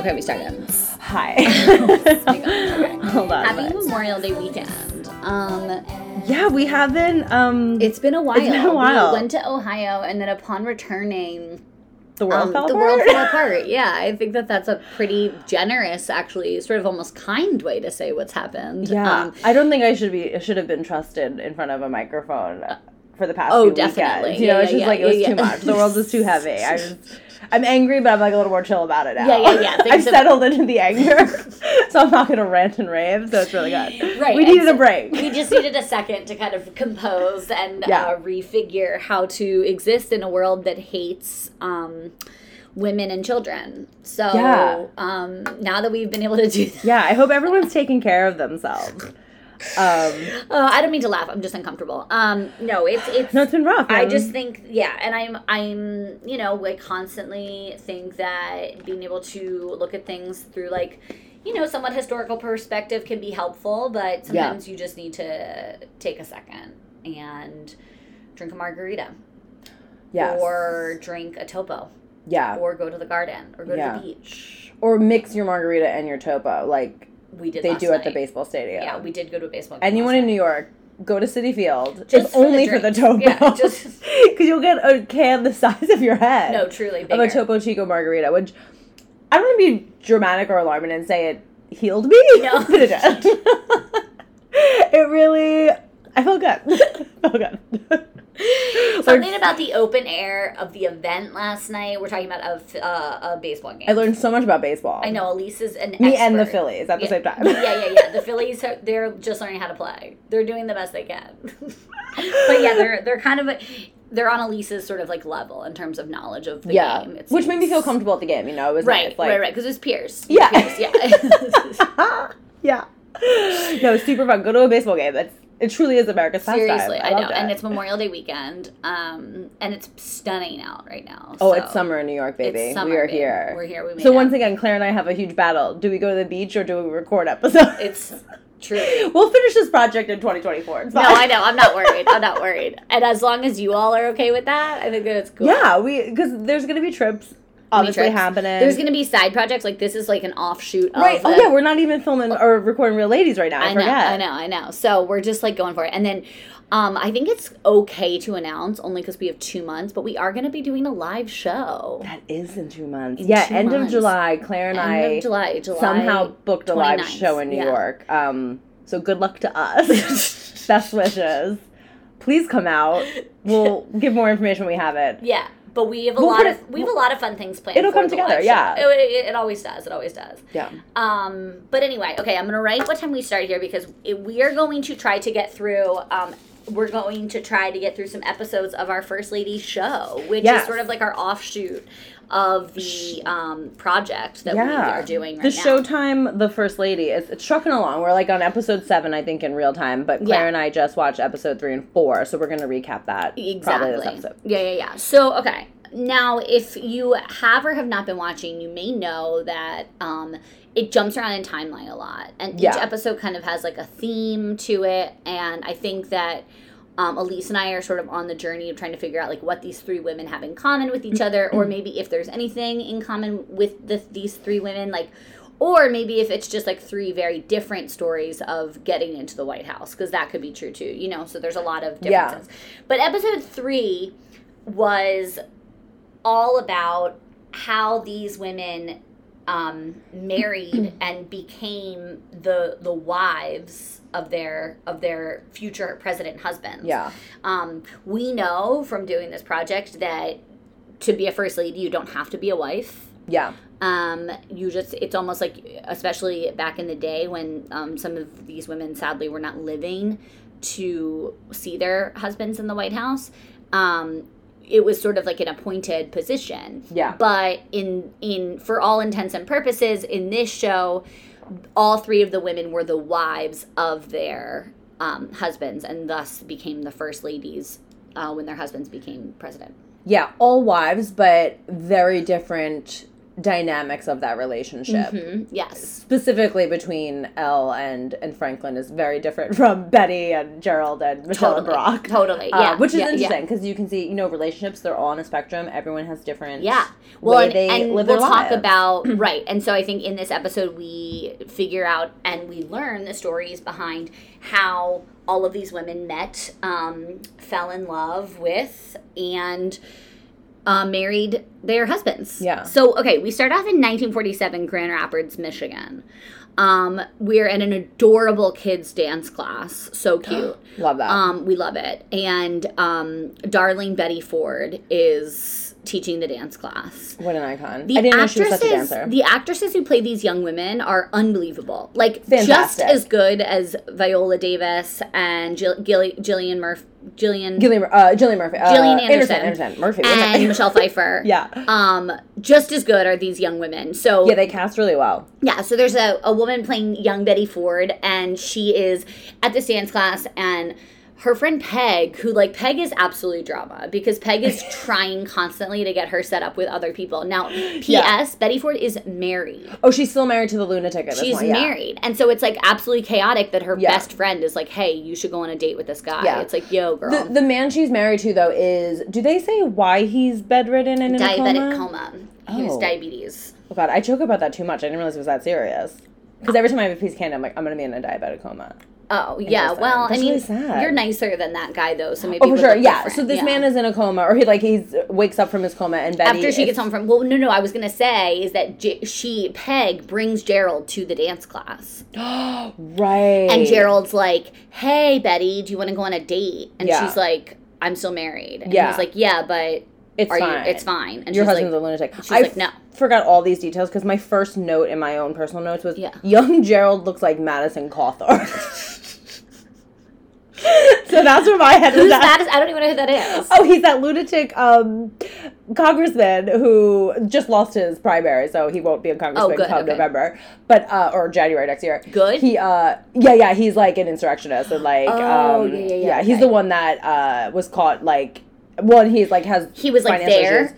Okay, we started. Hi. okay. Hold on. Happy Memorial Day weekend. Um, Yeah, we haven't. Um, it's been a while. It's been a while. We went to Ohio, and then upon returning, the world um, fell the apart. world fell apart. Yeah, I think that that's a pretty generous, actually, sort of almost kind way to say what's happened. Yeah, Um, I don't think I should be should have been trusted in front of a microphone for the past. Oh, few definitely. Weekends. You know, Yeah, it's yeah, just like yeah, it was yeah, too much. The world was too heavy. I just, I'm angry, but I'm like a little more chill about it now. Yeah, yeah, yeah. I've settled into the anger, so I'm not gonna rant and rave. So it's really good. Right, We needed so a break. we just needed a second to kind of compose and Yeah. uh, refigure how to exist in a world that hates um, women and children. So Yeah. um, now that we've been able to do that, yeah, I hope everyone's taking care of themselves. Um, uh, I don't mean to laugh. I'm just uncomfortable. Um, no, it's it's. no, it's been rough. I just think, yeah, and I'm, I'm, you know, like constantly think that being able to look at things through like, you know, somewhat historical perspective can be helpful, but sometimes you just need to take a second and drink a margarita yes. or drink a topo yeah, or go to the garden or go Yeah. to the beach. or mix your margarita and your topo like We did. they do at the baseball stadium. Yeah, we did go to a baseball. game Anyone in New. York, go to Citi Field. Just if for the only for the topo. Yeah, just- because you'll get a can the size of your head. No, truly of bigger. a Topo Chico margarita, which I don't want to be dramatic or alarming and say it healed me, No. but it did. it really, I felt good. I felt good. Something about the open air of the event last night. We're talking about a, uh, a baseball game. I learned so much about baseball. I know Elise is an Me and the. Phillies at the yeah. same time. yeah, yeah, yeah. The Phillies, they're just learning how to play. They're doing the best they can. but yeah, they're they're kind of a, they're on Elise's sort of like level in terms of knowledge of the yeah, game. It which made me feel comfortable at the game. You know, it was Right, nice, like, right, right. Because it's Pierce. Yeah. Pierce, yeah. yeah. No, super fun. Go to a baseball game. It's it truly is America's pastime. Seriously, I, know, loved and it's Memorial Day weekend, um, and it's stunning out right now. oh, it's summer in New York, baby. Summer, we are babe. here. We're here. We made So it. once again, Claire and I have a huge battle. Do we go to the beach or do we record episodes? it's truly we'll finish this project in 2024. No. I know. I'm not worried. I'm not worried. And as long as you all are okay with that, I think that it's cool. Yeah, we because there's gonna be trips obviously trips. happening. There's going to be side projects. Like, this is like an offshoot of. right. Oh the- yeah, we're not even filming or recording Real Ladies right now. I, I know, forget. I know, I know. So we're just like going for it. And then um, I think it's okay to announce only because we have two months, but we are going to be doing a live show. That is in two months. In yeah, two end of. July. Claire and End I of July. July. somehow booked a live show in New yeah. York. Um, so good luck to us. Best wishes. Please come out. We'll give more information when we have it. Yeah. But we have a We'll lot of it- we have a lot of fun things planned. It'll come the together, live yeah. It, it, it always does. It always does. Yeah. Um, but anyway, okay, I'm gonna write what time we start here because it, we are going to try to get through. Um, we're going to try to get through some episodes of our First Lady show, which Yes. is sort of like our offshoot of the um, project that we are doing right the now. Showtime, the First Lady, it's, it's trucking along. We're like on episode seven, I think, in real time. But Claire Yeah. and I just watched episode three and four, so we're gonna recap that probably Exactly. this episode. Yeah, yeah, yeah. So, okay. Now, if you have or have not been watching, you may know that um, it jumps around in timeline a lot. And each episode kind of has like a theme to it. And I think that um, Elise and I are sort of on the journey of trying to figure out like what these three women have in common with each other, or maybe if there's anything in common with the, these three women, like, or maybe if it's just like three very different stories of getting into the White House, because that could be true too, you know. So there's a lot of Yeah. differences. But episode three was all about how these women um, married and became the the wives of their of their future president husbands. Yeah. Um, we know from doing this project that to be a first lady, you don't have to be a wife. Yeah. Um, you just, it's almost like, especially back in the day when um, some of these women sadly were not living to see their husbands in the White House. Um, it was sort of like an appointed position. Yeah. But in in for all intents and purposes, in this show, all three of the women were the wives of their um, husbands, and thus became the first ladies uh, when their husbands became president. Yeah, all wives, but very different dynamics of that relationship. Mhm, Yes. Specifically between Elle and and Franklin is very different from Betty and Gerald and Michelle Totally. and Barack. Totally. Uh, Yeah. which is yeah, yeah. interesting because you can see, you know, relationships, they're all on a spectrum. Everyone has different Yeah. Well, and, they and live we'll talk lives. about right. And so I think in this episode we figure out and we learn the stories behind how all of these women met, um, fell in love with, and uh, married their husbands. Yeah. So okay, we start off in 1947, Grand Rapids, Michigan. Um, we're in an adorable kids dance class. So cute. Love that. Um, we love it. And um, darling Betty Ford is teaching the dance class. what an icon. The I didn't know she was actresses, such a dancer. the actresses who play these young women are unbelievable. Like just as good as Viola Davis and Jill, Gilly, Gillian Murphy, Gillian, Gillian, uh, Gillian Murphy. Uh, Gillian Anderson. Anderson. Murphy. and Michelle Pfeiffer. yeah. Um, just as good are these young women. So Yeah, they cast really well. yeah, so there's a, a woman playing young Betty Ford, and she is at the dance class, and her friend Peg, who like Peg is absolutely drama because Peg is trying constantly to get her set up with other people. Now, P.S. Yeah. Betty Ford is married. Oh, she's still married to the lunatic at this She's point. yeah. married, and so it's like absolutely chaotic that her Yeah. best friend is like, "Hey, you should go on a date with this guy." Yeah. It's like, "Yo, girl, The, the man she's married to, though, is. Do they say why he's bedridden and in a diabetic coma? coma. He has Oh. diabetes." Oh, God, I joke about that too much. I didn't realize it was that serious. Because every time I have a piece of candy, I'm like, I'm going to be in a diabetic coma. Oh yeah, well, That's I mean, really you're nicer than that guy though, so maybe. Oh, for sure. Yeah. different. So this Yeah. man is in a coma, or he like he wakes up from his coma, and Betty after she is- gets home from well no no i was gonna say is that J- she peg brings gerald to the dance class right. and gerald's like hey betty do you want to go on a date and Yeah. she's like i'm still married and Yeah. he's like yeah but it's fine. you it's fine and Your she's husband's like a lunatic. she's I like, no. forgot all these details because my first note in my own personal notes was Yeah. young Gerald looks like Madison Cawthorn. so that's where my head was at. that is i don't even know who that is Oh, he's that lunatic um, congressman who just lost his primary, so he won't be a congressman Oh, good, come okay. November, but uh, or January next year. Good? He, uh, yeah, yeah, he's like an insurrectionist and like, Oh, um, yeah, yeah, yeah, he's okay. the one that uh, was caught like, well, he's like has He was, like, there? issues.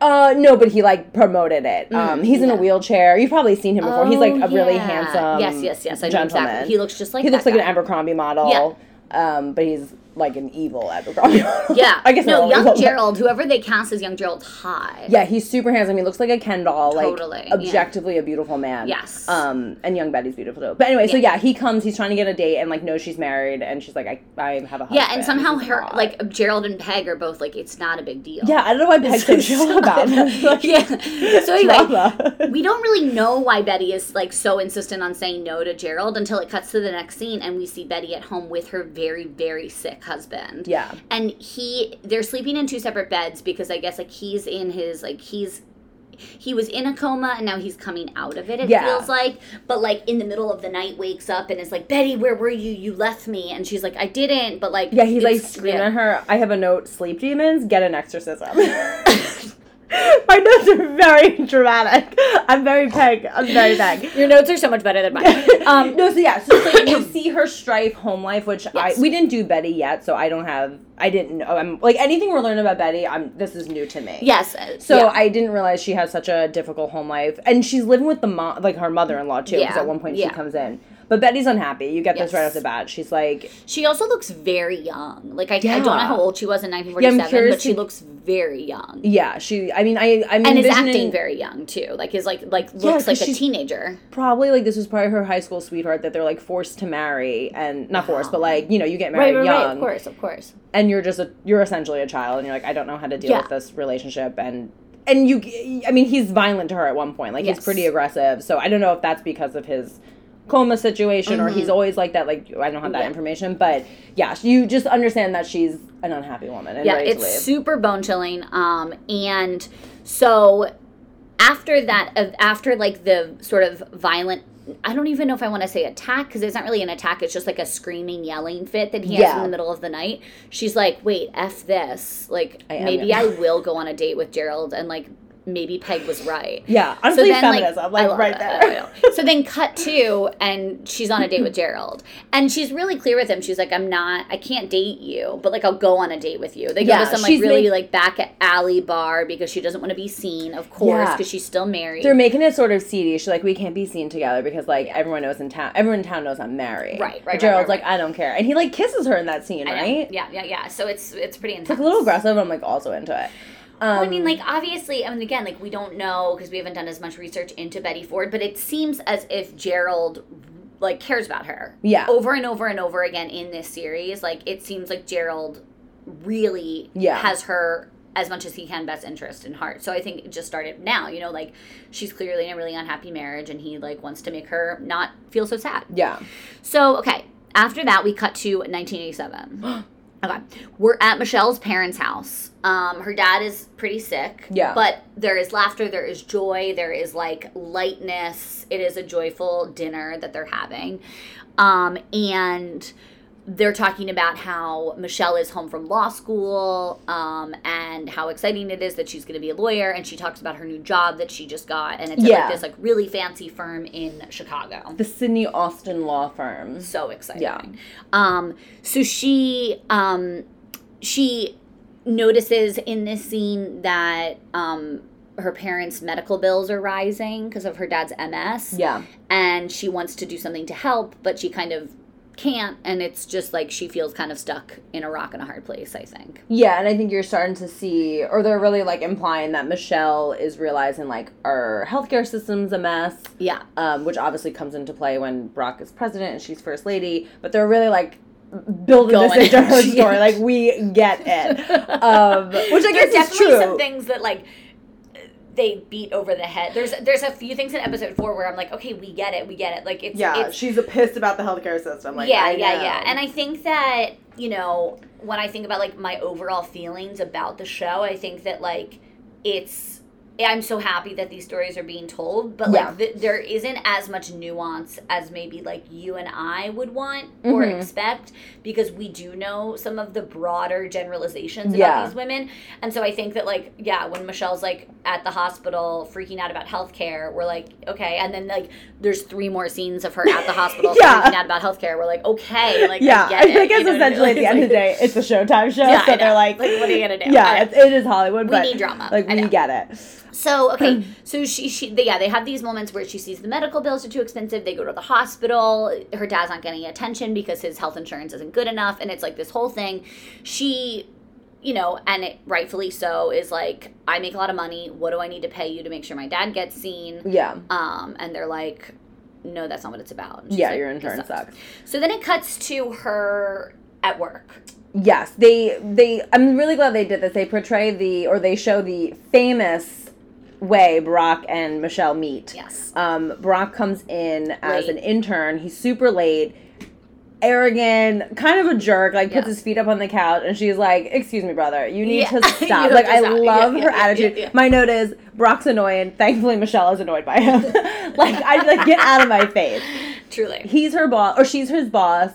Uh, no, but he like promoted it. Um, Mm, he's in a wheelchair. You've probably seen him before. he's like Oh, a really handsome, yes yes yes i know gentleman. exactly he looks just like he looks that like an. Abercrombie model. Yeah. Um, but he's like an evil Abercrombie. yeah I guess no young gerald whoever they cast as young gerald high Yeah, he's super handsome. He looks like a Ken doll. Totally, Like yeah. objectively a beautiful man. Yes. Um, and young Betty's beautiful too. But anyway, so Yeah. yeah, he comes. He's trying to get a date and like no, she's married, and she's like, I, I have a husband. yeah and somehow her hot. like gerald and peg are both like it's not a big deal Yeah, I don't know why Peg's so chill about it. Like, yeah. So anyway, we don't really know why Betty is like so insistent on saying no to Gerald until it cuts to the next scene and we see Betty at home with her very very sick husband. Yeah. And he they're sleeping in two separate beds because I guess like he's in his like he's he was in a coma and now he's coming out of it it Yeah. feels like but like in the middle of the night wakes up and is like betty where were you you left me and she's like i didn't but like Yeah, he's like screaming yeah. at her. I have a note: sleep demons, get an exorcism. My notes are very dramatic. I'm very Peg. I'm very Peg. your notes are so much better than mine um no, so yeah, so it's like you see her strife home life, which Yes. I we didn't do Betty yet, so I don't have I didn't know. I'm like anything we're learning about Betty. I'm this is new to me. yes So yeah. I didn't realize she has such a difficult home life, and she's living with the mom, like her mother-in-law too. Because Yeah, at one point yeah. she comes in, but Betty's unhappy. You get this right off the bat. She's like, She also looks very young. Like I, I don't know how old she was in 1947, curious but she to- looks very young. yeah, she. I mean, I I'm And is acting very young too. Like is like like Yeah, like a teenager. probably like this was probably her high school sweetheart that they're like forced to marry, and not forced, but like you know you get married young, Of course, of course. and you're just a you're essentially a child, and you're like I don't know how to deal Yeah. with this relationship, and and you, I mean, he's violent to her at one point, like Yes. he's pretty aggressive. So I don't know if that's because of his coma situation or he's always like that. Like I don't have that Mm-hmm. Yeah. information, but yeah, you just understand that she's an unhappy woman Yeah, it's super bone chilling. Um, and so after that, uh, after like the sort of violent. I don't even know if I want to say attack because it's not really an attack. It's just like a screaming, yelling fit that he has Yeah. in the middle of the night. She's like, "Wait, f this! Like I maybe I will go on a date with Gerald and like maybe Peg was right. Yeah, honestly, then, feminism, like, love right there. So then, cut two, and she's on a date with Gerald, and she's really clear with him. She's like, "I'm not, I can't date you, but like I'll go on a date with you." They go Yeah, to some like really make- like back alley bar because she doesn't want to be seen, of course, Yeah. because she's still married. They're making it sort of seedy. She's like, we can't be seen together because like everyone knows in town, everyone in town knows I'm married. Right, right, But Gerald's right, like, I don't care, and he like kisses her in that scene, right? Yeah, yeah, yeah. So it's it's pretty intense. It's like a little aggressive. but I'm like also into it. Um, Well, I mean, like obviously, I mean, again, like we don't know because we haven't done as much research into Betty Ford, but it seems as if Gerald like cares about her. Yeah. Over and over and over again in this series, like it seems like Gerald really Yeah. has her as much as he can best interest in heart. So I think it just started now, you know, like she's clearly in a really unhappy marriage and he like wants to make her not feel so sad. yeah, So, okay, after that, we cut to 1987. okay, we're at Michelle's parents' house. Um, her dad is pretty sick. Yeah. But there is laughter, there is joy, there is like lightness. It is a joyful dinner that they're having. Um, and they're talking about how Michelle is home from law school um, and how exciting it is that she's going to be a lawyer. And she talks about her new job that she just got. And it's at Yeah. like this like really fancy firm in Chicago the Sidley Austin law firm. so exciting. Yeah. Um, so she um, she notices in this scene that um, her parents' medical bills are rising because of her dad's MS. Yeah, And she wants to do something to help, but she kind of can't. And it's just like she feels kind of stuck in a rock and a hard place, I think. yeah, and I think you're starting to see, or they're really like implying that Michelle is realizing like our healthcare system's a mess. Yeah. um, which obviously comes into play when Barack is president and she's first lady. But they're really like building Going this into her story. Like we get it, um, which I There's guess is definitely true. some things that like they beat over the head. There's there's a few things in episode four where I'm like, okay, we get it, we get it. Like it's it's she's pissed about the healthcare system. yeah, yeah, yeah. And I think that, you know, when I think about like my overall feelings about the show, I think that like it's I'm so happy that these stories are being told, but Yeah. like th- there isn't as much nuance as maybe like you and I would want or Mhm. expect because we do know some of the broader generalizations about Yeah. these women. And so I think that like yeah, when Michelle's like at the hospital freaking out about healthcare, we're like okay, and then like there's three more scenes of her at the hospital Yeah. freaking out about healthcare. We're like okay, like yeah, I, get I it, think you it's know what I mean? essentially at the end of the day, it's a Showtime show, Yeah, so they're like, Like, what are you gonna do? Yeah, it is Hollywood, We but need drama. like we get it. So okay, so she she they, yeah they have these moments where she sees the medical bills are too expensive. They go to the hospital. Her dad's not getting attention because his health insurance isn't good enough, and it's like this whole thing. She, you know, and it rightfully so is like I make a lot of money. What do I need to pay you to make sure my dad gets seen? Yeah, Um, and they're like, no, that's not what it's about. She's yeah, like, your insurance sucks." sucks. So then it cuts to her at work. Yes, they they. I'm really glad they did this. They portray the or they show the famous way Barack and Michelle meet. Yes. Um, Barack comes in as Late. an intern. He's super late, arrogant, kind of a jerk. Like puts Yeah. his feet up on the couch, and she's like, "Excuse me, brother, you need Yeah. to stop." like to I stop. Love yeah, her attitude. My note is Barack's annoying. Thankfully, Michelle is annoyed by him. like I like get out of my face. Truly. He's her boss, or she's his boss.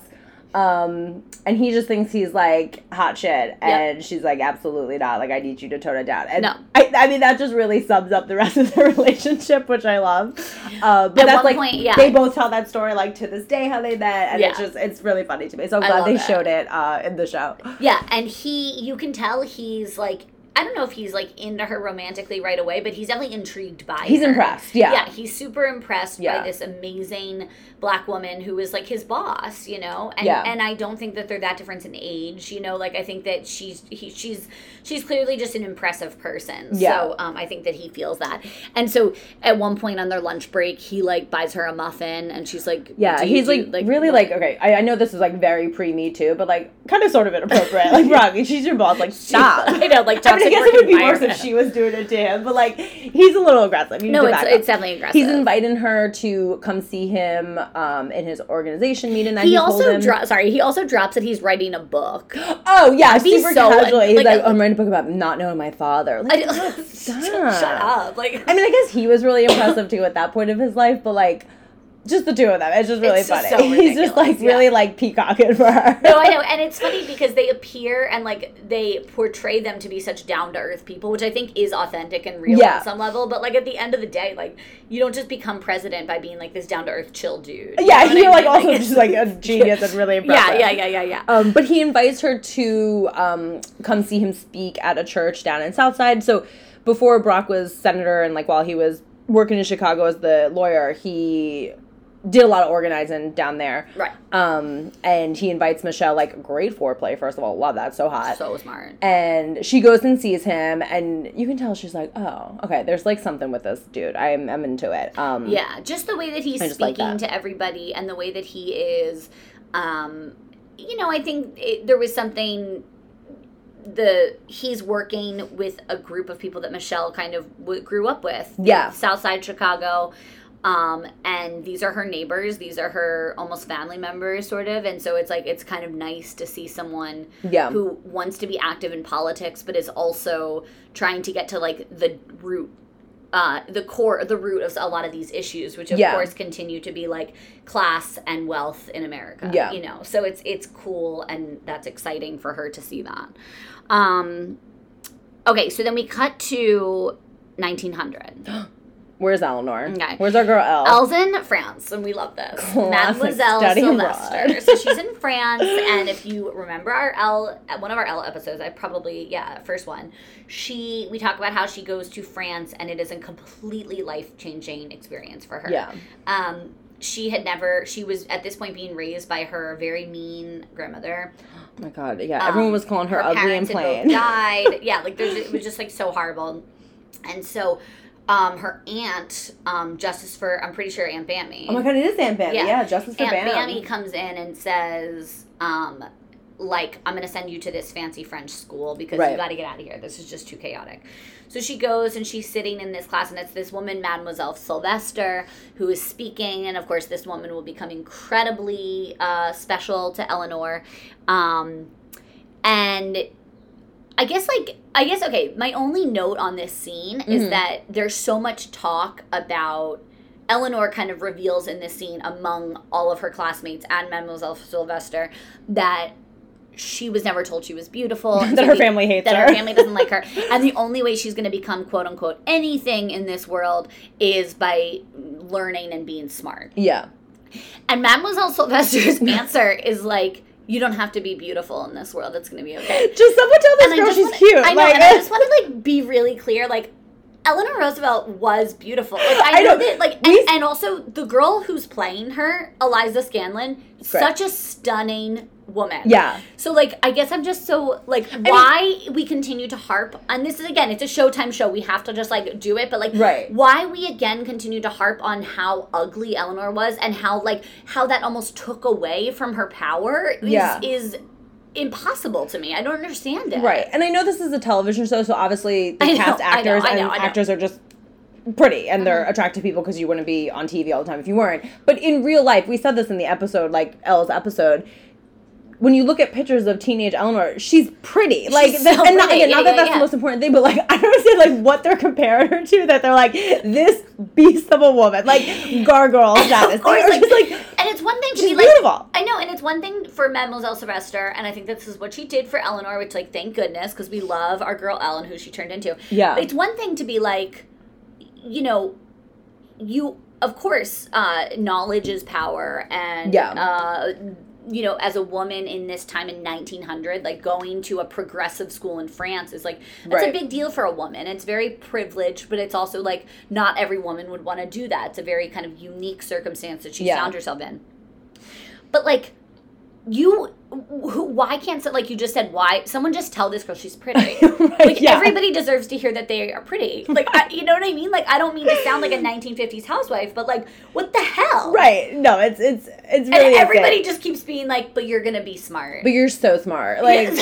Um, and he just thinks he's like hot shit, and she's like, absolutely not. Like, I need you to tone it down. And No. I, I mean, that just really sums up the rest of the relationship, which I love. Uh, but At that's one like point, yeah. they both tell that story like to this day how they met, and it's just it's really funny to me. So I'm glad they that. showed it uh, in the show. Yeah, and he, you can tell he's like, I don't know if he's like into her romantically right away, but he's definitely intrigued by He's her. impressed, yeah. Yeah, he's super impressed Yeah. by this amazing black woman who is like his boss, you know? And Yeah. and I don't think that they're that different in age, you know, like I think that she's he, she's she's clearly just an impressive person. Yeah. So um I think that he feels that. And so at one point on their lunch break, he like buys her a muffin and she's like Yeah, "Do you he's do- like, really what?" like okay. I, I know this is like very pre me too, but like kind of sort of inappropriate. like Barack, she's your boss. Like stop. I know, like I mean, I guess it would be worse if she was doing it to him, but like he's a little aggressive. You No, it's, it's definitely aggressive. He's inviting her to come see him um, in his organization meeting that he, he also him. dro- sorry he also drops that he's writing a book oh yeah, super so, casually. He's like, like, I'm writing a book about not knowing my father. Like, I, shut up like I mean, I guess he was really impressive too at that point of his life, but like, just the two of them. It's just really It's just funny. so He's just like ridiculous, really like peacocking for her. no, I know, and it's funny because they appear and like they portray them to be such down to earth people, which I think is authentic and real Yeah. on some level. But like at the end of the day, like you don't just become president by being like this down to earth chill dude. You yeah, know what you're I like mean? also just like a genius and really yeah, yeah, yeah, yeah, yeah. Um, but he invites her to um, come see him speak at a church down in Southside. So before Barack was senator and like while he was working in Chicago as the lawyer, he did a lot of organizing down there. Right. Um, and he invites Michelle, like great foreplay. First of all, love that, so hot. So smart. and she goes and sees him, and you can tell she's like, oh, okay, there's like something with this dude. I'm, I'm into it. Um, Yeah, just the way that he's just like speaking that. to everybody and the way that he is, um, you know, I think it, there was something. The he's working with a group of people that Michelle kind of w- grew up with. Yeah. Southside Chicago. Um, and these are her neighbors. These are her almost family members, sort of. And so it's like it's kind of nice to see someone Yeah. who wants to be active in politics, but is also trying to get to like the root, uh, the core, the root of a lot of these issues, which of Yeah. course continue to be like class and wealth in America. Yeah. you know, so it's it's cool and that's exciting for her to see that. Um, okay, so then we cut to 1900. Where's Eleanor? Okay. Where's our girl Elle? Elle's in France, and we love this. Classic Mademoiselle Souvestre. so she's in France, and if you remember our Elle, one of our Elle episodes, I probably yeah, first one. She we talk about how she goes to France, and it is a completely life changing experience for her. Yeah. Um, she had never. She was at this point being raised by her very mean grandmother. Oh my god, yeah. Um, Everyone was calling her, ugly and plain. died. yeah, like there's, it was just like so horrible. And so, um, her aunt, um, Justice for I'm pretty sure Aunt Bammy. Oh my god, it is Aunt Bammy. Yeah. Yeah, Justice for Aunt Bam. Bammy comes in and says, um, like, I'm gonna send you to this fancy French school because Right. you got to get out of here. This is just too chaotic. So she goes and she's sitting in this class, and it's this woman, Mademoiselle Souvestre, who is speaking. And of course, this woman will become incredibly uh, special to Eleanor. Um, and I guess, like, I guess, okay, my only note on this scene is Mhm. that there's so much talk about. Eleanor kind of reveals in this scene among all of her classmates and Mademoiselle Souvestre that she was never told she was beautiful. that so her the- family hates that her. her family doesn't like her. And the only way she's going to become quote unquote anything in this world is by learning and being smart. yeah. And Mademoiselle Souvestre's answer is like, you don't have to be beautiful in this world. It's going to be okay. Just someone tell this And girl she's wanna- cute. I know, like, and I just want to like be really clear. Like, Eleanor Roosevelt was beautiful. Like I, I know that. Like, We- and, and also the girl who's playing her, Eliza Scanlen, such a stunning woman. yeah. So like I guess I'm just so like why we continue to harp and this is again it's a Showtime show we have to just like do it but like Right. why we again continue to harp on how ugly Eleanor was and how like how that almost took away from her power is Yeah. is impossible to me. I don't understand it. Right. And I know this is a television show, so obviously the know, cast I know, actors I know, and I know. actors are just pretty and they're Mhm. attractive people because you wouldn't be on TV all the time if you weren't. But in real life, we said this in the episode, like Elle's episode. When you look at pictures of teenage Eleanor, she's pretty. Like, She's so and not, again, Yeah, not that yeah, that's yeah. the most important thing, but like, I don't understand like what they're comparing her to. That they're like this beast of a woman, like gargoyle status. Of course, like, like and it's one thing to be like beautiful. I know, and it's one thing for Mademoiselle Souvestre, and I think this is what she did for Eleanor, which, like, thank goodness, because we love our girl Ellen, who she turned into. Yeah. It's one thing to be like, you know, you, of course, uh, knowledge is power, and, Yeah. uh, you know, as a woman in this time in 1900, like going to a progressive school in France is like, that's a big deal for a woman. It's very privileged, but it's also like not every woman would want to do that. It's a very kind of unique circumstance that she Yeah. found herself in. But like, you, who, why can't like you just said? Why someone just tell this girl she's pretty? Right, like yeah. everybody deserves to hear that they are pretty. Like I, you know what I mean? Like I don't mean to sound like a 1950s housewife, but like what the hell? Right. No, it's it's it's really a everybody just keeps being like, "But you're gonna be smart." But you're so smart. Like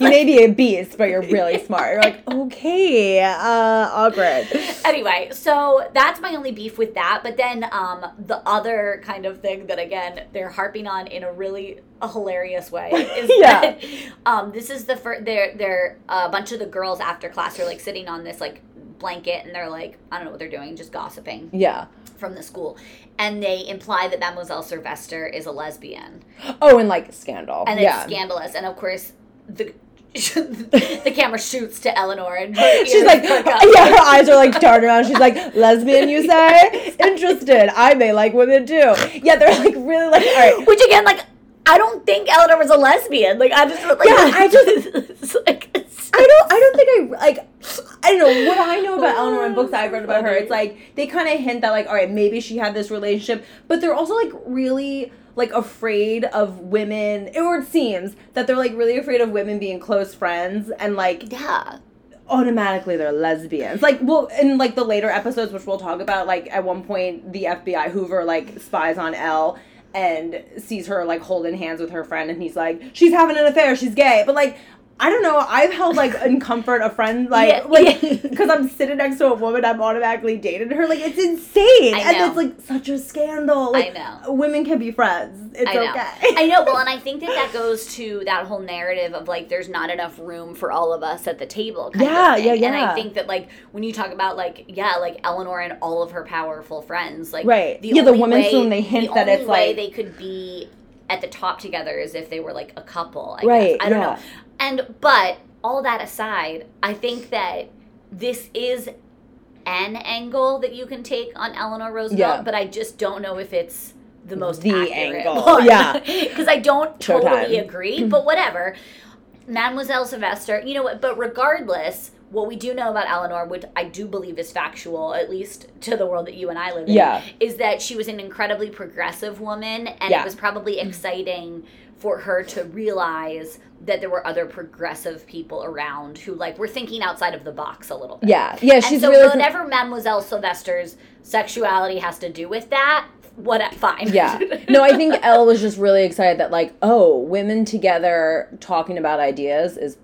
you may be a beast, but you're really smart. You're like, okay, uh, awkward. anyway, so that's my only beef with that. But then um, the other kind of thing that again they're harping on in a really a hilarious way is Yeah. that um, this is the first. They're they're a bunch of the girls after class are like sitting on this like blanket and they're like, I don't know what they're doing, just gossiping Yeah. from the school. And they imply that Mademoiselle Souvestre is a lesbian. Oh, and like scandal. And it's scandalous. And of course, the. the camera shoots to Eleanor and She's like, yeah, her eyes are like darting around. She's like, lesbian, you say? Interested. I may like women too. Yeah, they're like really like, all right. Which again, like, I don't think Eleanor was a lesbian. Like, I just like, Yeah, I just- like, I don't. I don't think I like. I don't know what I know about Eleanor and oh, books I've read about her. It's like they kind of hint that like, all right, maybe she had this relationship, but they're also like really like afraid of women, or it seems that they're like really afraid of women being close friends and like yeah. automatically they're lesbians. Like, well, in like the later episodes, which we'll talk about, like at one point the FBI Hoover like spies on Elle and sees her like holding hands with her friend, and he's like, she's having an affair, she's gay, but like. I don't know. I've held like in comfort a friend like Yeah, like yeah. because I'm sitting next to a woman, I'm automatically dating her. Like it's insane, I and it's like such a scandal. Like know. women can be friends. It's I know. okay. I know. Well, and I think that that goes to that whole narrative of like there's not enough room for all of us at the table. Kind Yeah, of yeah, thing. And yeah. I think that like when you talk about like yeah, like Eleanor and all of her powerful friends, like Right. Yeah, the women way- whom they hint the that it's, way like- they could be at the top together is if they were like a couple. I Right, Guess. I don't yeah. know. And but all that aside, I think that this is an angle that you can take on Eleanor Roosevelt, Yeah. but I just don't know if it's the most The accurate angle, one. yeah. because I don't Showtime. totally agree. But whatever, Mademoiselle Souvestre, you know what? But regardless, what we do know about Eleanor, which I do believe is factual, at least to the world that you and I live in, Yeah. is that she was an incredibly progressive woman, and Yeah. it was probably exciting for her to realize that there were other progressive people around who like were thinking outside of the box a little bit. Yeah, yeah. And She's so really whatever Mademoiselle Souvestre's sexuality has to do with that, what fine. Yeah. No, I think Elle was just really excited that like, oh, women together talking about ideas is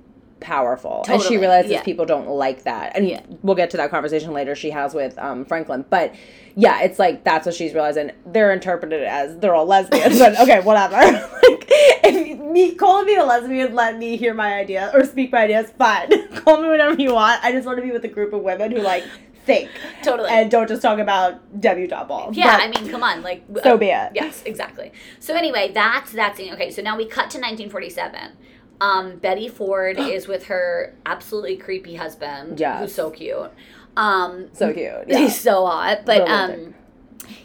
powerful. And she realizes yeah. people don't like that. And Yeah. we'll get to that conversation later she has with um, Franklin. But yeah, it's like that's what she's realizing. They're interpreted as they're all lesbians, but okay, whatever. like if me calling me a lesbian let me hear my idea or speak my ideas, fine. Call me whatever you want. I just want to be with a group of women who like think Totally. and don't just talk about debutante balls. Yeah, But I mean, come on, like so uh, be it. Yes, exactly. So anyway, that's that's okay. So now we cut to 1947. Um, Betty Ford is with her absolutely creepy husband, Yes. who's so cute. Um, So cute. Yeah. he's so hot, but Romantic. um,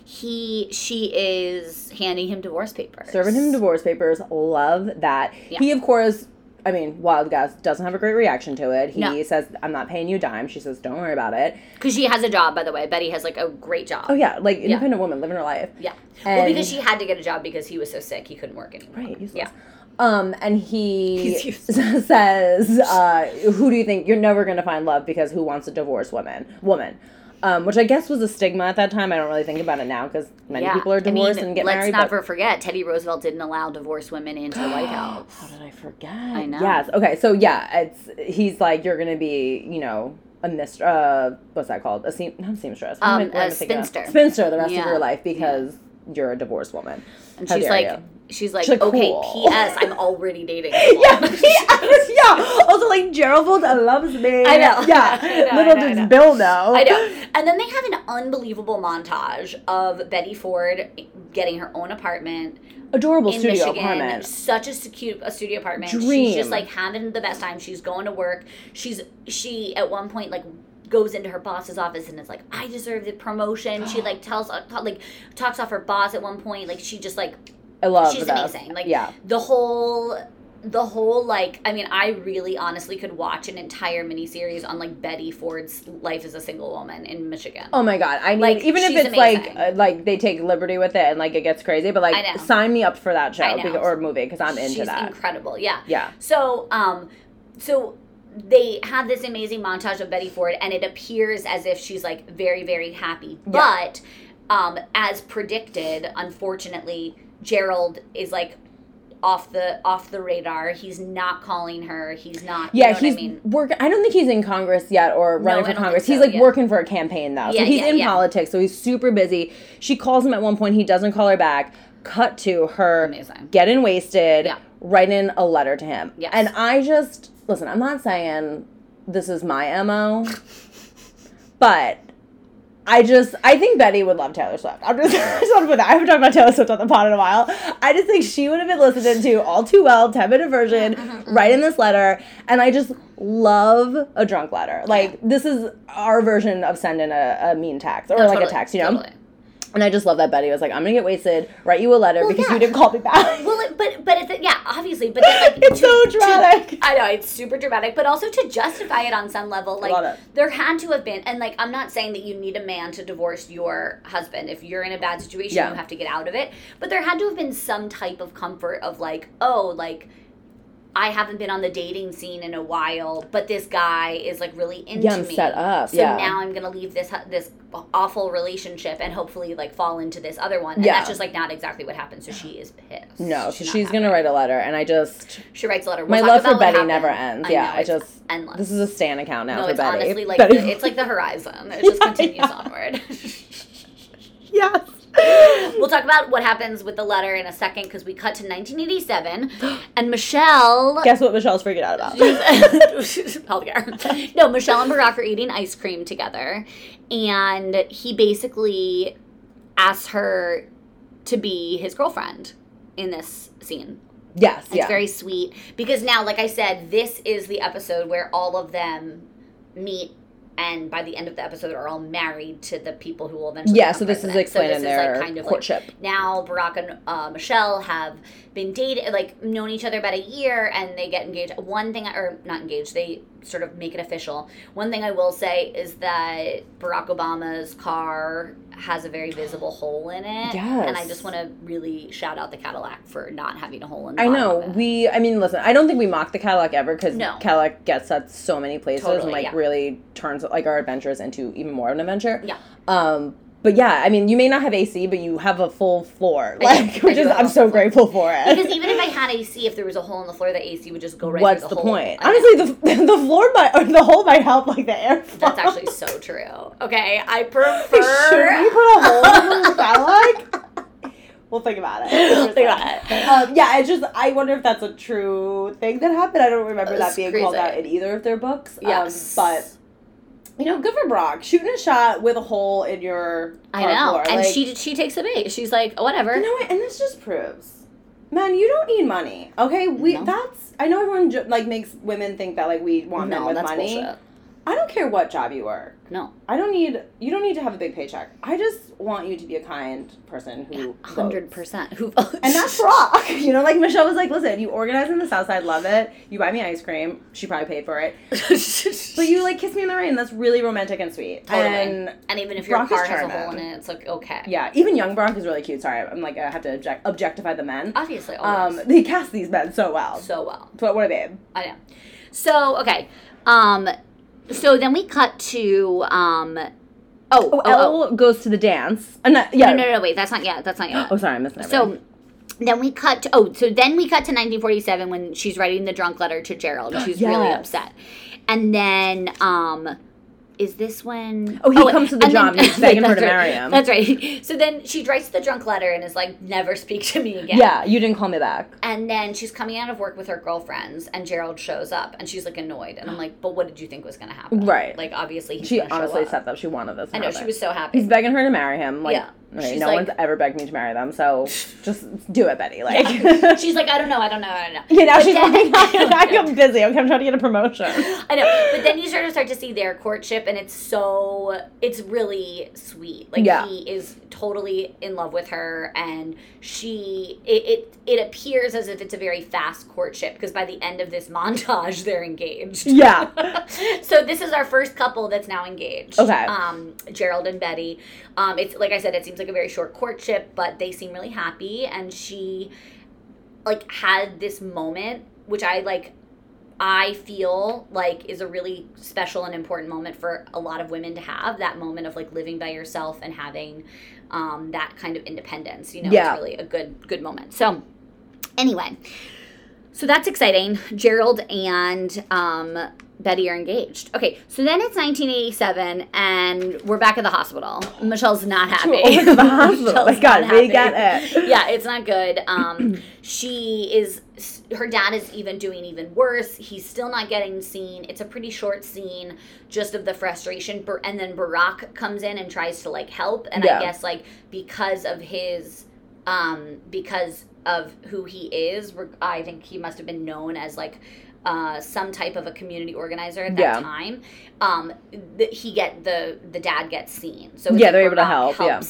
he she is handing him divorce papers, Serving him divorce papers. Love that. Yeah. He, of course, I mean, Wild Guess doesn't have a great reaction to it. He No. says, I'm not paying you a dime. She says, don't worry about it. because she has a job. By the way, Betty has like a great job. Oh, yeah, like independent woman living her life. Yeah. well, because she had to get a job because he was so sick he couldn't work anymore. Right, useless. Yeah. Um, and he says, uh, "Who do you think you're never going to find love because who wants a divorced woman? Woman." Um, which I guess was a stigma at that time. I don't really think about it now because many people are divorced I mean, and get let's married. not but- forget Teddy Roosevelt didn't allow divorced women into the White House. How did I forget? I know. Yes. Okay. So yeah, it's he's like you're gonna be, you know, a mistress. Uh, what's that called? A seam, not a seamstress. Um, what am I a of? spinster. Spinster the rest Yeah. of your life because you're a divorced woman. And she's like, she's like, She's like, okay, cool. P.S. I'm already dating. Yeah, someone." yeah. Also, like Gerald loves me. I know. Yeah. I know, Little does. Bill know. I know. And then they have an unbelievable montage of Betty Ford getting her own apartment Adorable in studio Michigan. apartment. Such a cute a studio apartment. She's just like having the best time. She's going to work. She's she at one point like goes into her boss's office and is like, I deserve the promotion. She like tells uh, like talks off her boss at one point. Like she just like I love she's this. amazing. Like yeah. the whole the whole like I mean I really honestly could watch an entire miniseries on like Betty Ford's life as a single woman in Michigan. Oh my god! I need Like, even if it's like uh, like they take liberty with it and like it gets crazy, but like sign me up for that show I know. beca- or movie because I'm into She's that. incredible. Yeah. yeah. So, um, so they have this amazing montage of Betty Ford, and it appears as if she's like very, very happy. But, um, as predicted, unfortunately, Gerald is like off the off the radar. He's not calling her. He's not. Yeah, you know he's what I mean. working. I don't think he's in Congress yet or running I for Congress. think he's like yeah. working for a campaign now, so he's yeah, in yeah. politics. So he's super busy. She calls him at one point. He doesn't call her back. Cut to her Amazing. getting wasted, Yeah. writing a letter to him. Yes. And I just listen. I'm not saying this is my mo, but I just I think Betty would love Taylor Swift. I'm just, I just want to put that. I haven't talked about Taylor Swift on the pod in a while. I just think she would have been listened to all too well, 10 minute version, in this letter. And I just love a drunk letter. Like this is our version of sending a, a mean text or No, like totally, a text, you know? totally. And I just love that Betty was like, I'm gonna get wasted, write you a letter because yeah. you didn't call me back. Well, it, but but it's yeah, obviously, but then, like It's so dramatic. I know it's super dramatic, but also to justify it on some level, like there had to have been, and like I'm not saying that you need a man to divorce your husband if you're in a bad situation, Yeah. you have to get out of it. But there had to have been some type of comfort of like, oh, like. I haven't been on the dating scene in a while, but this guy is like really into Yeah, I'm me. set up, So yeah. now I'm gonna leave this this awful relationship and hopefully like fall into this other one. And Yeah. that's just like not exactly what happened. So she is pissed. No, She's she's gonna write a letter, and I just She writes a letter. my We'll love for Betty never ends. I yeah, know, I just endless. this is a stan account now no, for it's Betty. honestly like Betty- the, it's like the horizon. It just Yeah, continues onward. yes. we'll talk about what happens with the letter in a second because we cut to 1987, and Michelle. Guess what Michelle's freaking out about? Healthcare. No, Michelle and Barack are eating ice cream together, and he basically asks her to be his girlfriend in this scene. yes, It's yeah. very sweet because now, like I said, this is the episode where all of them meet, and by the end of the episode, are all married to the people who will eventually. yeah, so this is president. So this is, like, kind of, like, courtship. now Barack and uh, Michelle have been dated, like known each other about a year, and they get engaged. One thing, or not engaged, they sort of make it official. One thing I will say is that Barack Obama's car has a very visible hole in it, and I just want to really shout out the Cadillac for not having a hole in. the I know. We, I mean, listen, I don't think we mock the Cadillac ever because No. Cadillac gets at so many places and like yeah. really turns like our adventures into even more of an adventure. Yeah. Um, but yeah, I mean, you may not have AC, but you have a full floor, like, do. Which is I'm so floor. grateful for it. Because even if I had AC, if there was a hole in the floor, the AC would just go right. What's through the, the, point? I. Honestly, the the floor might or the hole might help like the airflow. that's actually so true. Okay, I Should we prefer. put a hole in the Cadillac? We'll think about it. Think about it. Um, yeah, it's just I wonder if that's a true thing that happened. I don't remember that being called crazy. out in either of their books. Um, Yes, but you know, good for Barack shooting a shot with a hole in your. I know, floor. and Like, she she takes the bait. She's like, oh, whatever. You know what? And this just proves, man, you don't need money. Okay, we No. that's I know everyone like makes women think that like we want men with that's money. bullshit. I don't care what job you work. No, I don't need you don't need to have a big paycheck. I just want you to be a kind person who hundred votes. percent. Who And that's rock. You know, like Michelle was like, listen, you organize in the South Side, love it. You buy me ice cream. She probably paid for it. But you like kiss me in the rain. That's really romantic and sweet. Totally. And and even if your Barack car has a hole in it, it's like okay. yeah, even young Barack is really cute. Sorry, I'm like I have to object- objectify the men. Obviously, always. Um, they cast these men so well. so well. But what a babe. I know. So okay, um, so then we cut to um, oh, Oh, oh, Elle oh. goes to the dance. Uh, no, yeah. no, no, no, wait, that's not yet. That's not yet. Oh, sorry, I missed that. So then we cut to oh, so then we cut to 1947 when she's writing the drunk letter to Gerald. She's really upset, and then um. Is this when? Oh, he oh, comes to the job and he's begging her to right. marry him. That's right. So then she writes the drunk letter and is like, "Never speak to me again." yeah, you didn't call me back. And then she's coming out of work with her girlfriends, and Gerald shows up, and she's like annoyed, and I'm like, "But what did you think was gonna happen?" Right. Like obviously he's She honestly up. said that she wanted this. I know she was so happy. He's begging her to marry him. Like, Yeah. She's no like- one's ever begged me to marry them, so just do it, Betty. Like, Yeah. she's like, I don't know, I don't know, I don't know. yeah, now But she's then- like, I'm busy. Okay, I'm trying to get a promotion. I know, but then you sort of start to see their courtship, and it's so it's really sweet. Like Yeah. he is totally in love with her, and she it it, it appears as if it's a very fast courtship because by the end of this montage, they're engaged. Yeah. so this is our first couple that's now engaged. Okay. Um, Gerald and Betty. Um, it's like I said, it seems like a very short courtship, but they seem really happy, and she like had this moment which I like I feel like is a really special and important moment for a lot of women to have that moment of like living by yourself and having um, that kind of independence. You know, Yeah. it's really a good good moment. So anyway, So that's exciting. Gerald and um, Betty are engaged. Okay, so then it's 1987, and we're back at the hospital. Michelle's not happy. Over to the hospital. Michelle's My God, not we happy. get it. Yeah, it's not good. Um, she is. Her dad is even doing even worse. He's still not getting seen. It's a pretty short scene, just of the frustration. And then Barack comes in and tries to like help. And Yeah. I guess like because of his, um, because of who he is, I think he must have been known as like uh, some type of a community organizer at that Yeah. time. Um, th- he get the the dad gets seen, so Yeah, they're able to help, yeah.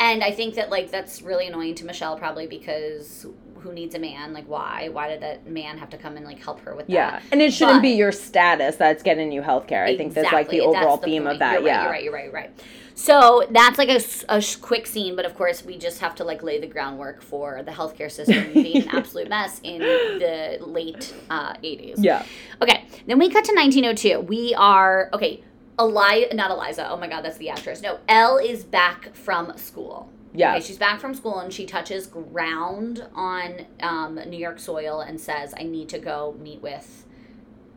And I think that like that's really annoying to Michelle probably because who needs a man? Like why? Why did that man have to come and like help her with that? Yeah, and it shouldn't But- be your status that's getting you healthcare. I think that's like the overall that's theme point. of that. You're right, yeah, you're right, you're right, you're right. So that's like a, sh- quick scene, but of course we just have to like lay the groundwork for the healthcare system being an absolute mess in the late uh, 80s. yeah. Okay, then we cut to 1902. We are okay. Eli, not Eliza. Oh my God, that's the actress. No, Elle is back from school. Yeah. Okay, she's back from school and she touches ground on um, New York soil and says, "I need to go meet with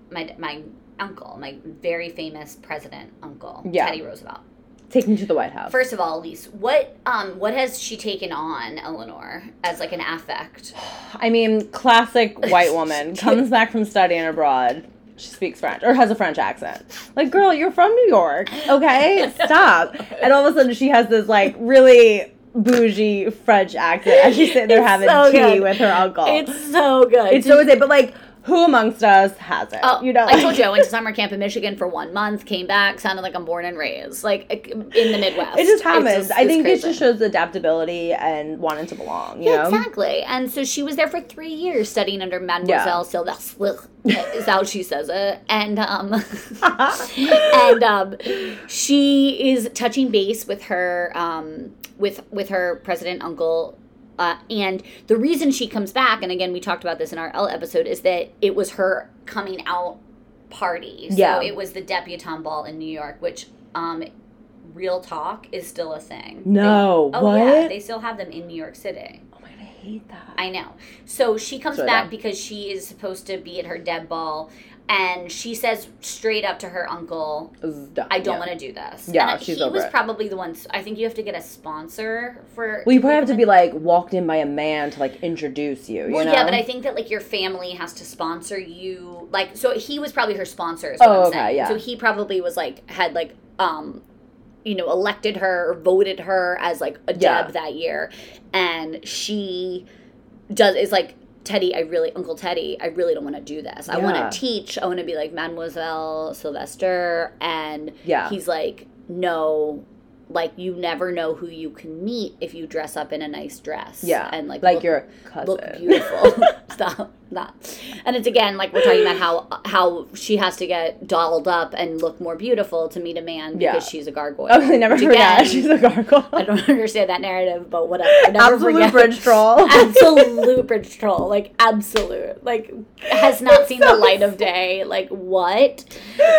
my my uncle, my very famous president uncle, Yeah. Teddy Roosevelt." Take me to the White House. First of all, Elise, what um what has she taken on, Eleanor, as like an affect? I mean, classic white woman comes back from studying abroad. She speaks French or has a French accent. Like, girl, you're from New York, okay? Stop. And all of a sudden, she has this like really bougie French accent as she's sitting there It's having so tea good. with her uncle. It's so good. It's so good. But like, who amongst us has it? Oh, you know, I told you I went to summer camp in Michigan for one month, came back, sounded like I'm born and raised, like in the Midwest. It just It's happens. just- I think crazy. it just shows adaptability and wanting to belong. You Yeah, know, exactly. And so she was there for three years studying under Mademoiselle Souvestre, is how she says it. And um, and um, she is touching base with her um, with with her president uncle. Uh, and the reason she comes back, and again, we talked about this in our Elle episode, is that it was her coming out party. So Yeah. it was the debutante ball in New York, which um, real talk is still a thing. No, They- oh yeah, they still have them in New York City. oh my god, I hate that. I know. So she comes So back because she is supposed to be at her deb ball, and she says straight up to her uncle, This is dumb. "I don't Yeah. want to do this." Yeah, and she's he over was it. probably the one. I think you have to get a sponsor for. Well, you probably have to be like walked in by a man to like introduce you. you Well, know? yeah, but I think that like your family has to sponsor you. Like, so he was probably her sponsor. Oh, I'm okay, saying. yeah. So he probably was like had like um, you know, elected her or voted her as like a deb Yeah. that year, and she does is like. Teddy, I really, Uncle Teddy, I really don't want to do this. I want to teach. I want to be like Mademoiselle Souvestre. And Yeah. he's like, no, like you never know who you can meet if you dress up in a nice dress. yeah, And like, like look your cousin. look beautiful. Stop that. And it's again like we're talking about how how she has to get dolled up and look more beautiful to meet a man because Yeah. she's a gargoyle. Oh, I never Which forget. again, She's a gargoyle. I don't understand that narrative, but whatever. I never Absolute forget. bridge troll. absolute bridge troll. Like absolute. Like has not seen the so light of day. Like what?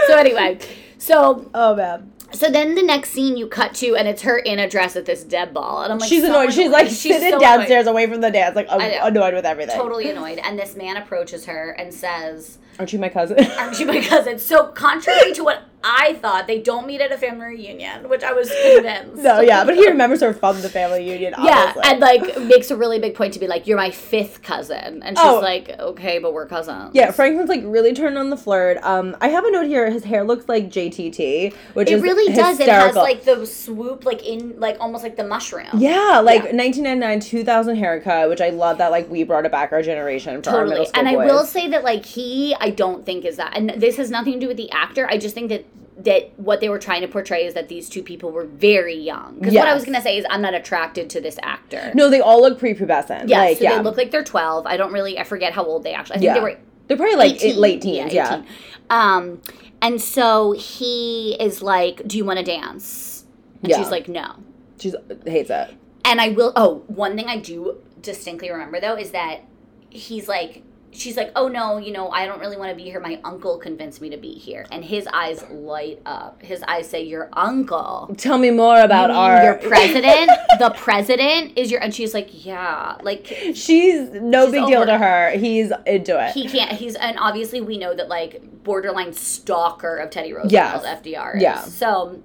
So anyway, so oh man. So then the next scene you cut to and it's her in a dress at this deb ball and I'm like she's so annoyed. She's like She's sitting so annoyed downstairs away from the dance, like annoyed with everything. totally annoyed. And this man approaches her and says, Aren't you my cousin? Aren't you my cousin? So, contrary to what I thought, they don't meet at a family reunion, which I was convinced. no, yeah, but he remembers her from the family union. Yeah, Obviously. and like makes a really big point to be like, "You're my fifth cousin," and she's Oh. like, "Okay, but we're cousins." Yeah, Franklin's like really turned on the flirt. Um, I have a note here. His hair looks like JTT, which it is really does. It has like the swoop, like in like almost like the mushroom. Yeah, like Yeah. 1999, 2000 haircut, which I love that like we brought it back our generation our totally. school And I will say that like he, I don't think is that, and this has nothing to do with the actor. I just think that that what they were trying to portray is that these two people were very young. Because what I was gonna say is, I'm not attracted to this actor. No, they all look prepubescent. Yeah, like, so yeah. they look like they're 12. I don't really, I forget how old they actually. I think Yeah. they were They're probably like 18, late teens. Yeah, 18. Um, and so he is like, "Do you want to dance?" And Yeah. she's like, "No." She hates it. And I will. Oh, one thing I do distinctly remember though is that he's like, she's like, "Oh no, you know, I don't really want to be here. My uncle convinced me to be here." And his eyes light up. His eyes say, "Your uncle." Tell me more about our your president. the president is your, and she's like, "Yeah, like She's no She's big deal to her. He's into it. he can't. He's and obviously we know that like borderline stalker of Teddy Roosevelt, Yes. FDR. Is. Yeah. So,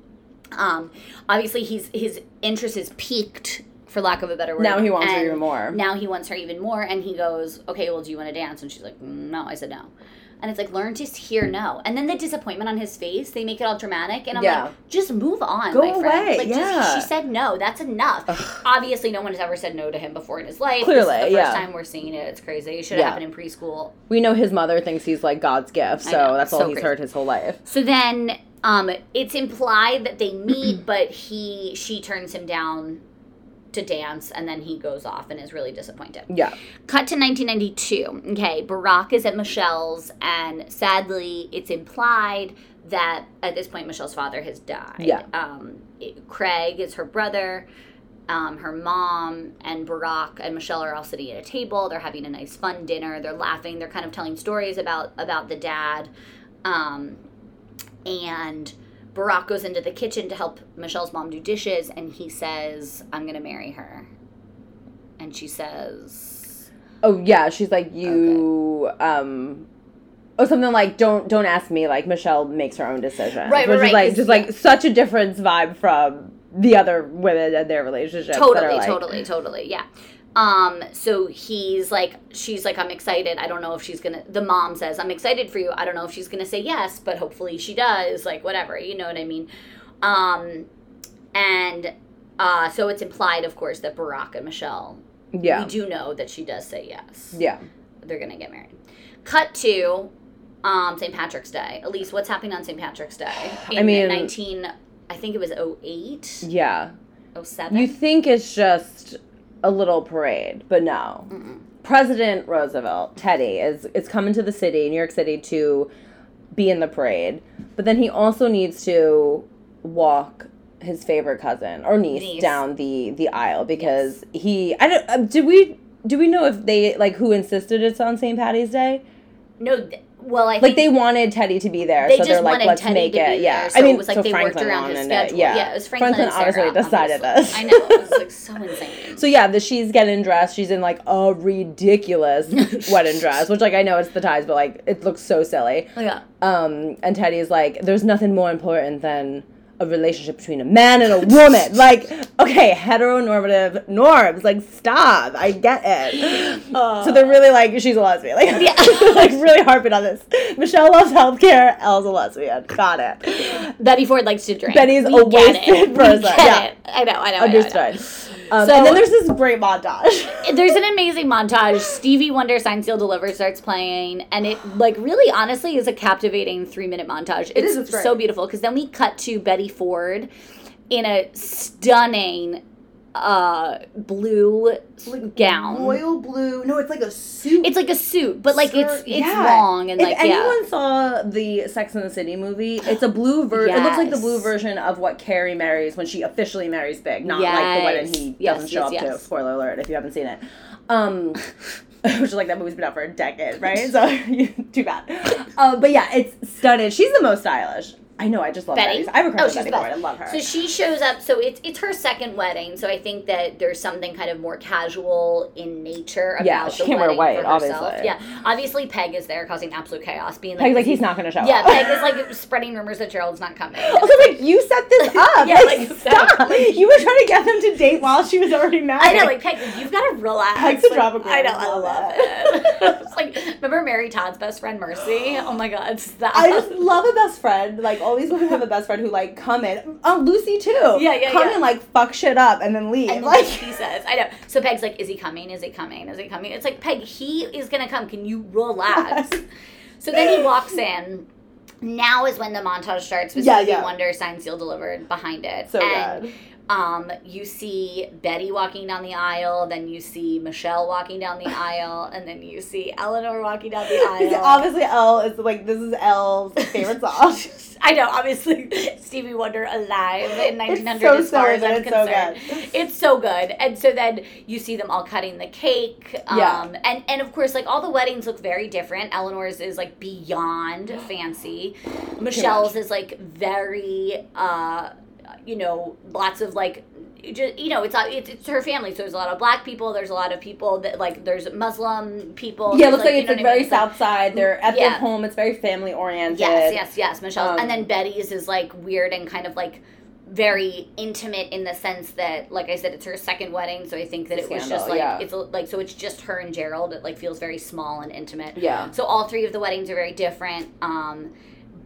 um, obviously he's his interest is piqued, for lack of a better word. now he wants her even more. Now he wants her even more, and he goes, "Okay, well, do you want to dance?" And she's like, "Mm, "No." I said no. And it's like learn to hear no, and then the disappointment on his face. They make it all dramatic, and I'm Yeah. like, just move on, Go my friend. away, Like, yeah. just, she said no. That's enough. Obviously, no one has ever said no to him before in his life. this Clearly, is the first yeah. time we're seeing it. It's crazy. It should have Yeah. happened in preschool. we know his mother thinks he's like God's gift, so that's all he's crazy. heard his whole life. So then, um, it's implied that they meet, but he she turns him down to dance, and then he goes off and is really disappointed. Yeah. Cut to 1992. Okay, Barack is at Michelle's, and sadly, it's implied that at this point Michelle's father has died. Yeah. Um, it- Craig is her brother. Um, her mom and Barack and Michelle are all sitting at a table. They're having a nice, fun dinner. They're laughing. They're kind of telling stories about about the dad. Um, and Barack goes into the kitchen to help Michelle's mom do dishes, and he says, "I'm gonna marry her." And she says, Oh yeah, she's like you. Um. Oh, something like don't don't ask me. Like Michelle makes her own decision, Right, right, which is right, like 'cause, just like such a difference vibe from the other women and their relationships. totally, like, totally, totally, yeah. Um, so he's like, she's like, I'm excited. I don't know if she's gonna. The mom says, I'm excited for you. I don't know if she's gonna say yes, but hopefully she does. Like whatever, you know what I mean. Um, and uh, so it's implied, of course, that Barack and Michelle. Yeah, We do know that she does say yes. yeah. they're gonna get married. Cut to um, St. Patrick's Day. Elise, what's happening on St. Patrick's Day? In I mean- 19, I think it was 08, Yeah. 07? You think it's just a little parade, but no. Mm-mm. President Roosevelt, Teddy, is is coming to the city, New York City, to be in the parade. But then he also needs to walk his favorite cousin or niece, Niece. down the the aisle because he. I don't. Uh, did we do we know if they like who insisted it's on St. Patty's Day? No, th- well, I Like they wanted Teddy to be there, They so they're like, let's Teddy make it. Yeah, there, so I mean, it was like so they worked Franklin around his wanted it. Yeah. Yeah, it was Franklin obviously Sarah, decided this. I know, it was like so insane. So yeah, the, she's getting dressed. She's in like a ridiculous wedding dress, which like I know it's the ties, but like it looks so silly. Oh, yeah. Um, and Teddy's like, "There's nothing more important than a relationship between a man and a woman." like, okay, heteronormative norms. Like, stop. I get it. Uh, so they're really like, she's a lesbian. Like, Yeah. like really harping on this. Michelle loves healthcare. Elle's a lesbian. Got it. Betty Ford likes to drink. Betty's we a wasted person. Yeah. it. I know, I know. I know, I know. Um, So- and then there's this great montage. there's an amazing montage. Stevie Wonder Sign Seal Deliver starts playing, and it like really honestly is a captivating three minute montage. It's, it's so beautiful because then we cut to Betty Ford in a stunning uh blue gown. royal blue. No, it's like a suit. It's like a suit, but like it's it's yeah. long and like if like anyone yeah. saw the Sex and the City movie, it's a blue version. It looks like the blue version of what Carrie marries when she officially marries Big, not like the wedding he Yes. doesn't show yes, up to. Spoiler alert if you haven't seen it. Um, which is like that movie's been out for a decade, right? So too bad. Um, but yeah, it's stunning. She's the most stylish. I know. I just love Betty? Betty. I have a crush Oh, on she's Betty Ford. I love her. So she shows up. So it's it's her second wedding. So I think that there's something kind of more casual in nature about Yeah, she the can't wear white, obviously. Yeah, obviously Peg is there causing absolute chaos, being like, Peg's like he's not gonna show Yeah, up. Yeah, Peg is like spreading rumors that Gerald's not coming. Also, like you set this up. Yeah, like, like, stop. like- you were trying to get them to date while she was already married. I know, like Peg, you've got to relax. Peg's a Like, queen. I know. I Love love it. it's like remember Mary Todd's best friend Mercy? Oh my God, stop. I just love a best friend. Like all these women have a best friend who like come in. Oh, Lucy too. Yeah, yeah, Come yeah. and like fuck shit up and then leave. And then like he says, I know. So Peg's like, is he coming? Is he coming? Is he coming? It's like, Peg, he is going to come. Can you relax? so then he walks in. Now is when the montage starts with Yeah, Stevie yeah. Wonder, Sign Seal Delivered behind it. so and good. Um, you see Betty walking down the aisle, then you see Michelle walking down the aisle, and then you see Eleanor walking down the aisle. obviously Elle is like this is Elle's favorite song. I know, obviously, Stevie Wonder alive in 1900 so as far as I'm it's so concerned. good. It's so good. And so then you see them all cutting the cake. Um, Yeah. And, and of course, like all the weddings look very different. Eleanor's is like beyond fancy. Michelle's is like very, uh, you know, lots of like, just, you know, it's, it's it's her family, so there's a lot of black people. There's a lot of people that like there's Muslim people. Yeah, it looks like, you it's like what I very mean? South Side. They're at their home. It's very family oriented. Yes, yes, yes. Michelle's, Um, and then Betty's is like weird and kind of like very intimate in the sense that, like I said, it's her second wedding. So I think that it was just like yeah. it's like so it's just her and Gerald. It like feels very small and intimate. Yeah. So all three of the weddings are very different. Um,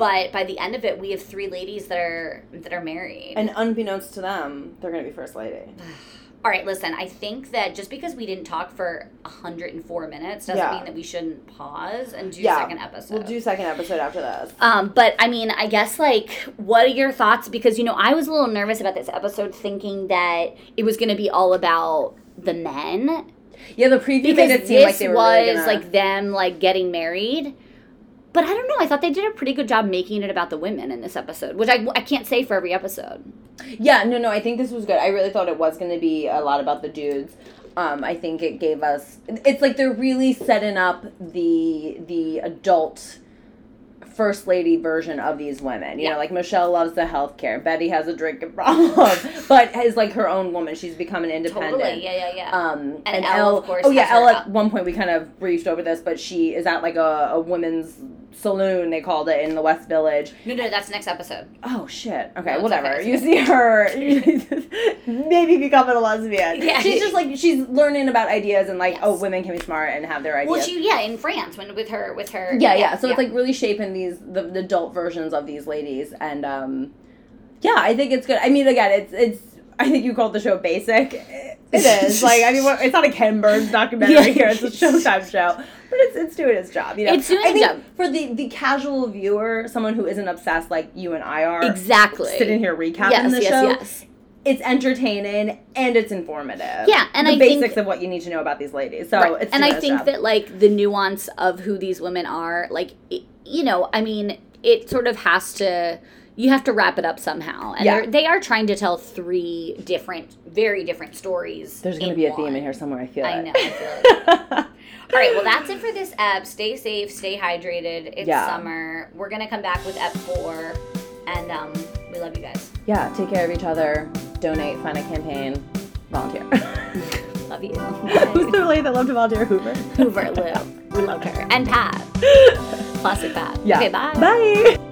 but by the end of it, we have three ladies that are that are married. And unbeknownst to them, they're gonna be first lady. all right, listen. I think that just because we didn't talk for 104 minutes doesn't Yeah. mean that we shouldn't pause and do Yeah. second episode. We'll do second episode after this. Um, but I mean, I guess like, what are your thoughts? Because you know, I was a little nervous about this episode, thinking that it was going to be all about the men Yeah, the preview because made it seem like they were was really gonna... like them like getting married. But I don't know. I thought they did a pretty good job making it about the women in this episode, which I, I can't say for every episode. Yeah, no, no. I think this was good. I really thought it was going to be a lot about the dudes. Um, I think it gave us. It's like they're really setting up the the adult first lady version of these women. You Yeah. know, like Michelle loves the healthcare. Betty has a drinking problem, but is like her own woman. She's becoming independent. Totally. Yeah, yeah, yeah. Um, And and, Elle, Elle, of course, oh yeah, Elle up- at one point we kind of briefed over this, but she is at like a, a women's saloon, they called it in the West Village. no, no, that's next episode. Oh shit. Okay, No, whatever. okay. You see her maybe becoming a lesbian. Yeah. She's just like she's learning about ideas and like, Yes. oh, women can be smart and have their ideas. Well, she yeah in France when with her with her yeah, yeah. So it's like really shaping these the, the adult versions of these ladies and um yeah, I think it's good. I mean again, it's it's I think you called the show basic. It is. like I mean it's not a Ken Burns documentary Yeah. here, it's a Showtime show. But it's it's doing its job, you know. It's doing I its think job. For the the casual viewer, someone who isn't obsessed like you and I are exactly sitting here recapping yes, the yes, show. yes. It's entertaining and it's informative. Yeah, and the I basics think- of what you need to know about these ladies. So Right. it's and I think job. that like the nuance of who these women are, like it, you know, I mean, it sort of has to. You have to wrap it up somehow, and Yeah. they're trying to tell three different, very different stories. there's gonna in be a one. theme in here somewhere. I feel I it. know. I feel it. All right, well, that's it for this ep. Stay safe, stay hydrated. It's Yeah. summer. We're gonna come back with ep four, and um, we love you guys. yeah, take care of each other. Donate. Find a campaign. Volunteer. Love you. Who's the lady that loved to volunteer? Hoover. Hoover, Lou. We love her. And Pat. Plastic Pat. Yeah. Okay, bye. Bye.